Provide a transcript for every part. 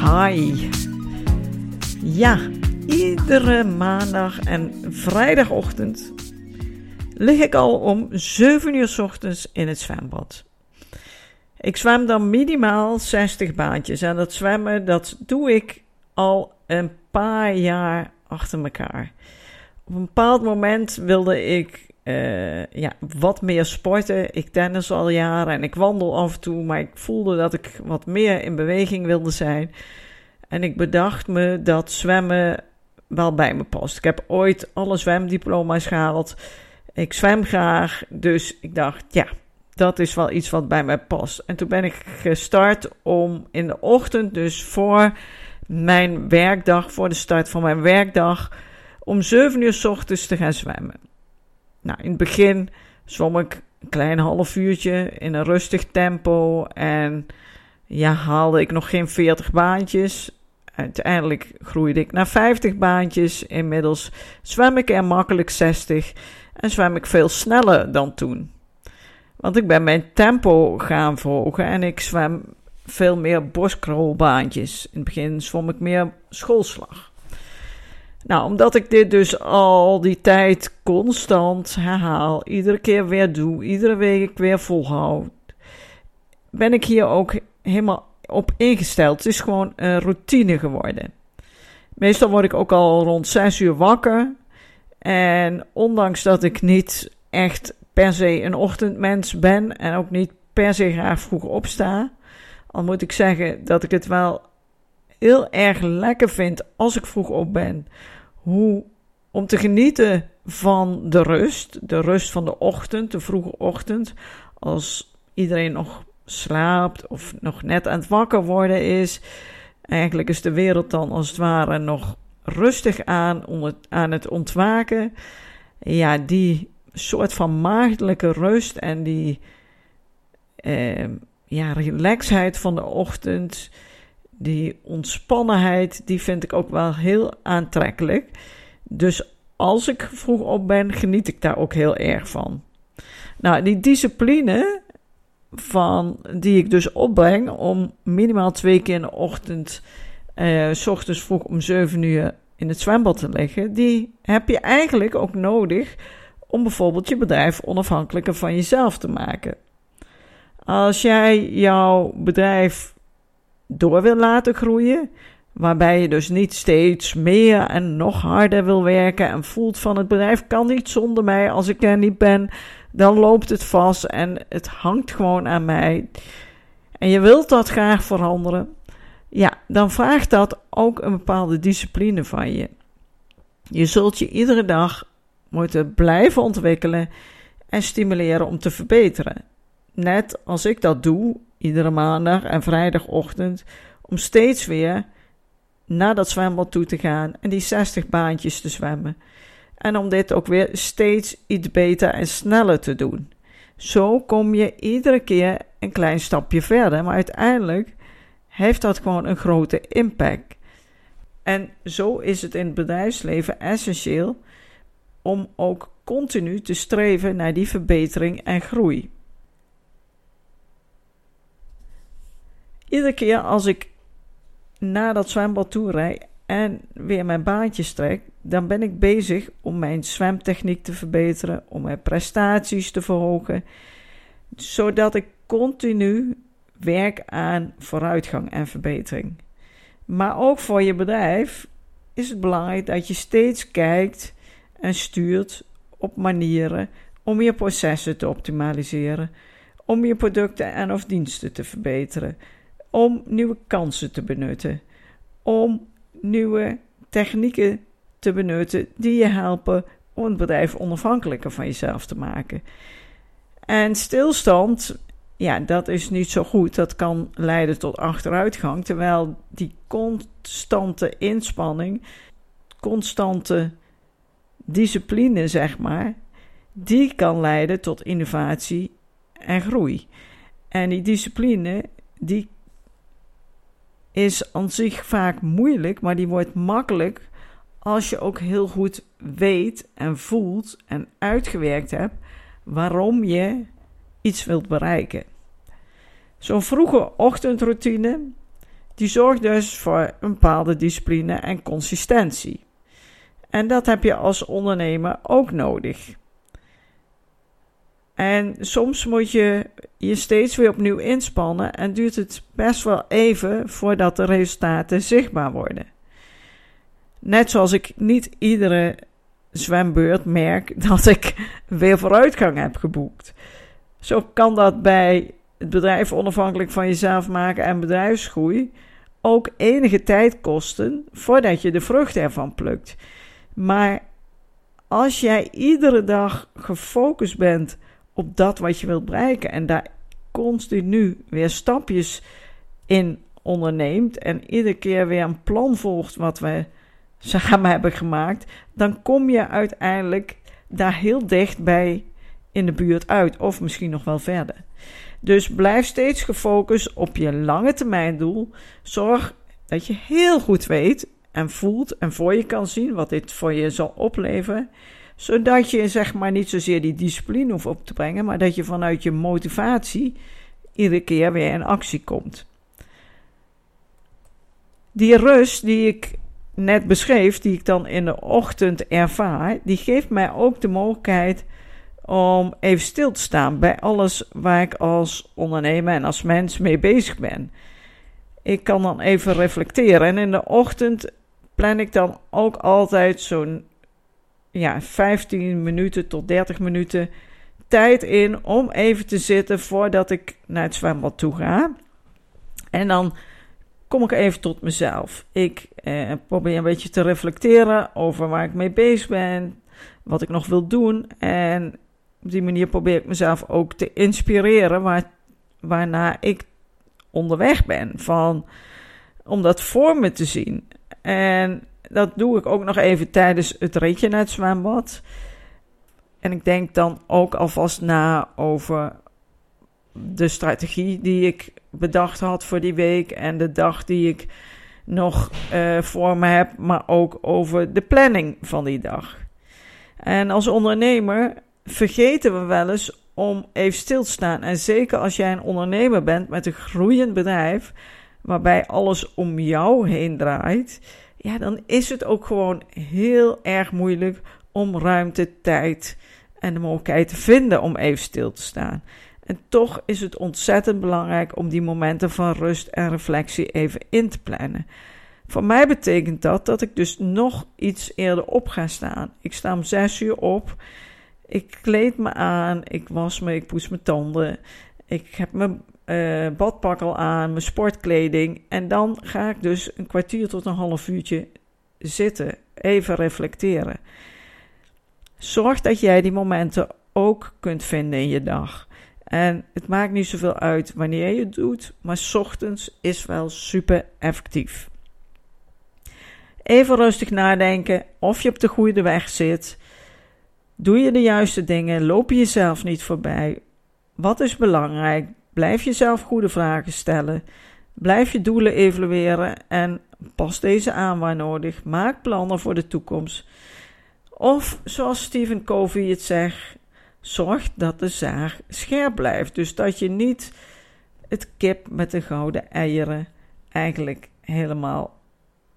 Hi. Ja, iedere maandag en vrijdagochtend lig ik al om 7 uur s ochtends in het zwembad. Ik zwem dan minimaal 60 baantjes en dat zwemmen dat doe ik al een paar jaar achter elkaar. Op een bepaald moment wilde ik uh, ja, wat meer sporten. Ik tennis al jaren en ik wandel af en toe, maar ik voelde dat ik wat meer in beweging wilde zijn. En ik bedacht me dat zwemmen wel bij me past. Ik heb ooit alle zwemdiploma's gehaald. Ik zwem graag, dus ik dacht, ja, dat is wel iets wat bij mij past. En toen ben ik gestart om in de ochtend, dus voor mijn werkdag, voor de start van mijn werkdag, om 7 uur s ochtends te gaan zwemmen. Nou, in het begin zwom ik een klein half uurtje in een rustig tempo en ja, haalde ik nog geen 40 baantjes. Uiteindelijk groeide ik naar 50 baantjes. Inmiddels zwem ik er makkelijk 60 en zwem ik veel sneller dan toen. Want ik ben mijn tempo gaan volgen en ik zwem veel meer borstkrolbaantjes. In het begin zwom ik meer schoolslag. Nou, omdat ik dit dus al die tijd constant herhaal, iedere keer weer doe, iedere week weer volhoud, ben ik hier ook helemaal op ingesteld. Het is gewoon een routine geworden. Meestal word ik ook al rond 6 uur wakker. En ondanks dat ik niet echt per se een ochtendmens ben en ook niet per se graag vroeg opsta, al moet ik zeggen dat ik het wel heel erg lekker vind als ik vroeg op ben. Hoe, om te genieten van de rust, de rust van de ochtend, de vroege ochtend. Als iedereen nog slaapt of nog net aan het wakker worden is. Eigenlijk is de wereld dan als het ware nog rustig aan, aan het ontwaken. Ja, die soort van maagdelijke rust en die eh, ja, relaxheid van de ochtend die ontspannenheid, die vind ik ook wel heel aantrekkelijk. Dus als ik vroeg op ben, geniet ik daar ook heel erg van. Nou, die discipline van, die ik dus opbreng om minimaal twee keer in de ochtend, eh, s ochtends vroeg om 7 uur in het zwembad te liggen, die heb je eigenlijk ook nodig om bijvoorbeeld je bedrijf onafhankelijker van jezelf te maken. Als jij jouw bedrijf door wil laten groeien. Waarbij je dus niet steeds meer en nog harder wil werken en voelt van het bedrijf kan niet zonder mij. Als ik er niet ben, dan loopt het vast en het hangt gewoon aan mij. En je wilt dat graag veranderen. Ja, dan vraagt dat ook een bepaalde discipline van je. Je zult je iedere dag moeten blijven ontwikkelen en stimuleren om te verbeteren. Net als ik dat doe iedere maandag en vrijdagochtend, om steeds weer naar dat zwembad toe te gaan en die 60 baantjes te zwemmen. En om dit ook weer steeds iets beter en sneller te doen. Zo kom je iedere keer een klein stapje verder, maar uiteindelijk heeft dat gewoon een grote impact. En zo is het in het bedrijfsleven essentieel om ook continu te streven naar die verbetering en groei. Iedere keer als ik naar dat zwembad toe rijd en weer mijn baantjes trek, dan ben ik bezig om mijn zwemtechniek te verbeteren, om mijn prestaties te verhogen, zodat ik continu werk aan vooruitgang en verbetering. Maar ook voor je bedrijf is het belangrijk dat je steeds kijkt en stuurt op manieren om je processen te optimaliseren, om je producten en of diensten te verbeteren, om nieuwe kansen te benutten, om nieuwe technieken te benutten die je helpen om het bedrijf onafhankelijker van jezelf te maken. En stilstand ja, dat is niet zo goed. Dat kan leiden tot achteruitgang. Terwijl die constante inspanning, constante discipline, zeg maar, die kan leiden tot innovatie en groei. En die discipline, die is aan zich vaak moeilijk, maar die wordt makkelijk als je ook heel goed weet en voelt en uitgewerkt hebt waarom je iets wilt bereiken. Zo'n vroege ochtendroutine die zorgt dus voor een bepaalde discipline en consistentie. En dat heb je als ondernemer ook nodig. En soms moet je je steeds weer opnieuw inspannen en duurt het best wel even voordat de resultaten zichtbaar worden. Net zoals ik niet iedere zwembeurt merk dat ik weer vooruitgang heb geboekt. Zo kan dat bij het bedrijf onafhankelijk van jezelf maken en bedrijfsgroei ook enige tijd kosten voordat je de vruchten ervan plukt. Maar als jij iedere dag gefocust bent op dat wat je wilt bereiken en daar continu weer stapjes in onderneemt en iedere keer weer een plan volgt wat we samen hebben gemaakt, dan kom je uiteindelijk daar heel dicht bij in de buurt uit, of misschien nog wel verder. Dus blijf steeds gefocust op je lange termijn doel. Zorg dat je heel goed weet en voelt en voor je kan zien wat dit voor je zal opleveren. Zodat je zeg maar niet zozeer die discipline hoeft op te brengen, maar dat je vanuit je motivatie iedere keer weer in actie komt. Die rust die ik net beschreef, die ik dan in de ochtend ervaar, die geeft mij ook de mogelijkheid om even stil te staan bij alles waar ik als ondernemer en als mens mee bezig ben. Ik kan dan even reflecteren en in de ochtend plan ik dan ook altijd zo'n ja, 15 minuten tot 30 minuten tijd in om even te zitten voordat ik naar het zwembad toe ga. En dan kom ik even tot mezelf. Ik eh, probeer een beetje te reflecteren over waar ik mee bezig ben, wat ik nog wil doen. En op die manier probeer ik mezelf ook te inspireren waar, waarna ik onderweg ben. Van, om dat voor me te zien. En dat doe ik ook nog even tijdens het ritje naar het zwembad. En ik denk dan ook alvast na over de strategie die ik bedacht had voor die week en de dag die ik nog uh, voor me heb, maar ook over de planning van die dag. En als ondernemer vergeten we wel eens om even stil te staan. En zeker als jij een ondernemer bent met een groeiend bedrijf, waarbij alles om jou heen draait, ja, dan is het ook gewoon heel erg moeilijk om ruimte, tijd en de mogelijkheid te vinden om even stil te staan. En toch is het ontzettend belangrijk om die momenten van rust en reflectie even in te plannen. Voor mij betekent dat dat ik dus nog iets eerder op ga staan. Ik sta om zes uur op. Ik kleed me aan. Ik was me. Ik poets mijn tanden. Ik heb mijn uh, badpak al aan. Mijn sportkleding. En dan ga ik dus een kwartier tot een half uurtje zitten. Even reflecteren. Zorg dat jij die momenten ook kunt vinden in je dag. En het maakt niet zoveel uit wanneer je het doet, maar ochtends is wel super effectief. Even rustig nadenken of je op de goede weg zit. Doe je de juiste dingen? Loop je jezelf niet voorbij? Wat is belangrijk? Blijf jezelf goede vragen stellen. Blijf je doelen evalueren en pas deze aan waar nodig. Maak plannen voor de toekomst. Of zoals Stephen Covey het zegt, zorg dat de zaag scherp blijft. Dus dat je niet het kip met de gouden eieren eigenlijk helemaal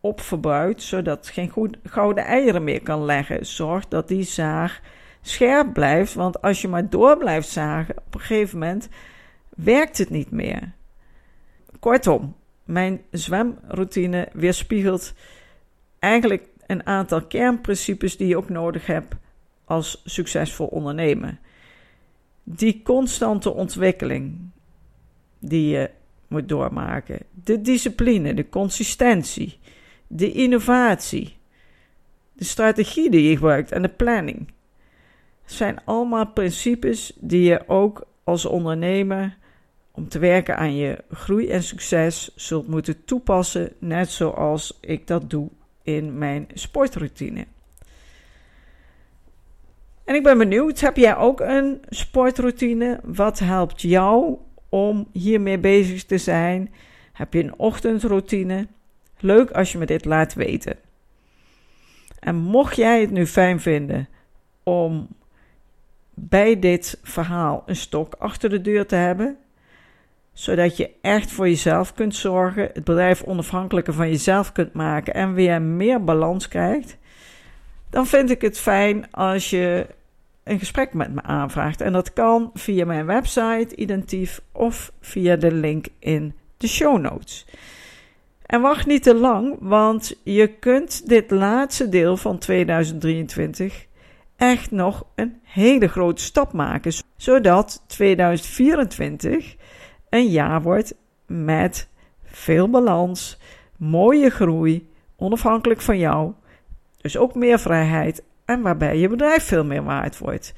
opverbruikt, zodat geen goed, gouden eieren meer kan leggen. Zorg dat die zaag scherp blijft, want als je maar door blijft zagen, op een gegeven moment werkt het niet meer. Kortom, mijn zwemroutine weerspiegelt eigenlijk een aantal kernprincipes die je ook nodig hebt als succesvol ondernemer. Die constante ontwikkeling die je moet doormaken, de discipline, de consistentie, de innovatie, de strategie die je gebruikt en de planning. zijn allemaal principes die je ook als ondernemer om te werken aan je groei en succes zult moeten toepassen, net zoals ik dat doe in mijn sportroutine. En ik ben benieuwd, heb jij ook een sportroutine? Wat helpt jou om hiermee bezig te zijn? Heb je een ochtendroutine? Leuk als je me dit laat weten. En mocht jij het nu fijn vinden om bij dit verhaal een stok achter de deur te hebben, zodat je echt voor jezelf kunt zorgen, het bedrijf onafhankelijker van jezelf kunt maken en weer meer balans krijgt, dan vind ik het fijn als je een gesprek met me aanvraagt. En dat kan via mijn website Identief of via de link in de show notes. En wacht niet te lang, want je kunt dit laatste deel van 2023 echt nog een hele grote stap maken, zodat 2024 een jaar wordt met veel balans, mooie groei, onafhankelijk van jou, dus ook meer vrijheid en waarbij je bedrijf veel meer waard wordt.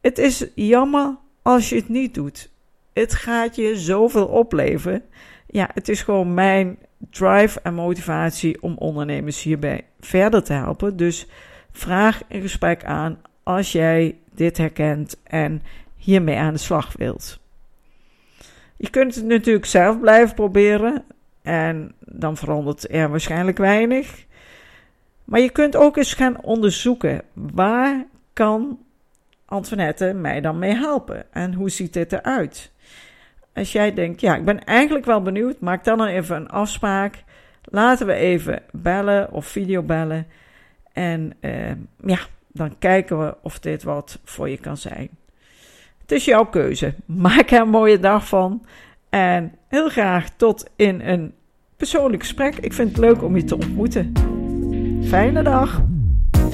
Het is jammer als je het niet doet. Het gaat je zoveel opleveren. Ja, het is gewoon mijn drive en motivatie om ondernemers hierbij verder te helpen. Dus vraag een gesprek aan als jij dit herkent en hiermee aan de slag wilt. Je kunt het natuurlijk zelf blijven proberen en dan verandert er waarschijnlijk weinig. Maar je kunt ook eens gaan onderzoeken waar kan Antoinette mij dan mee helpen en hoe ziet dit eruit? Als jij denkt, ja, ik ben eigenlijk wel benieuwd, maak dan, dan even een afspraak. Laten we even bellen of videobellen. En uh, ja, dan kijken we of dit wat voor je kan zijn. Is jouw keuze. Maak er een mooie dag van. En heel graag tot in een persoonlijk gesprek. Ik vind het leuk om je te ontmoeten. Fijne dag.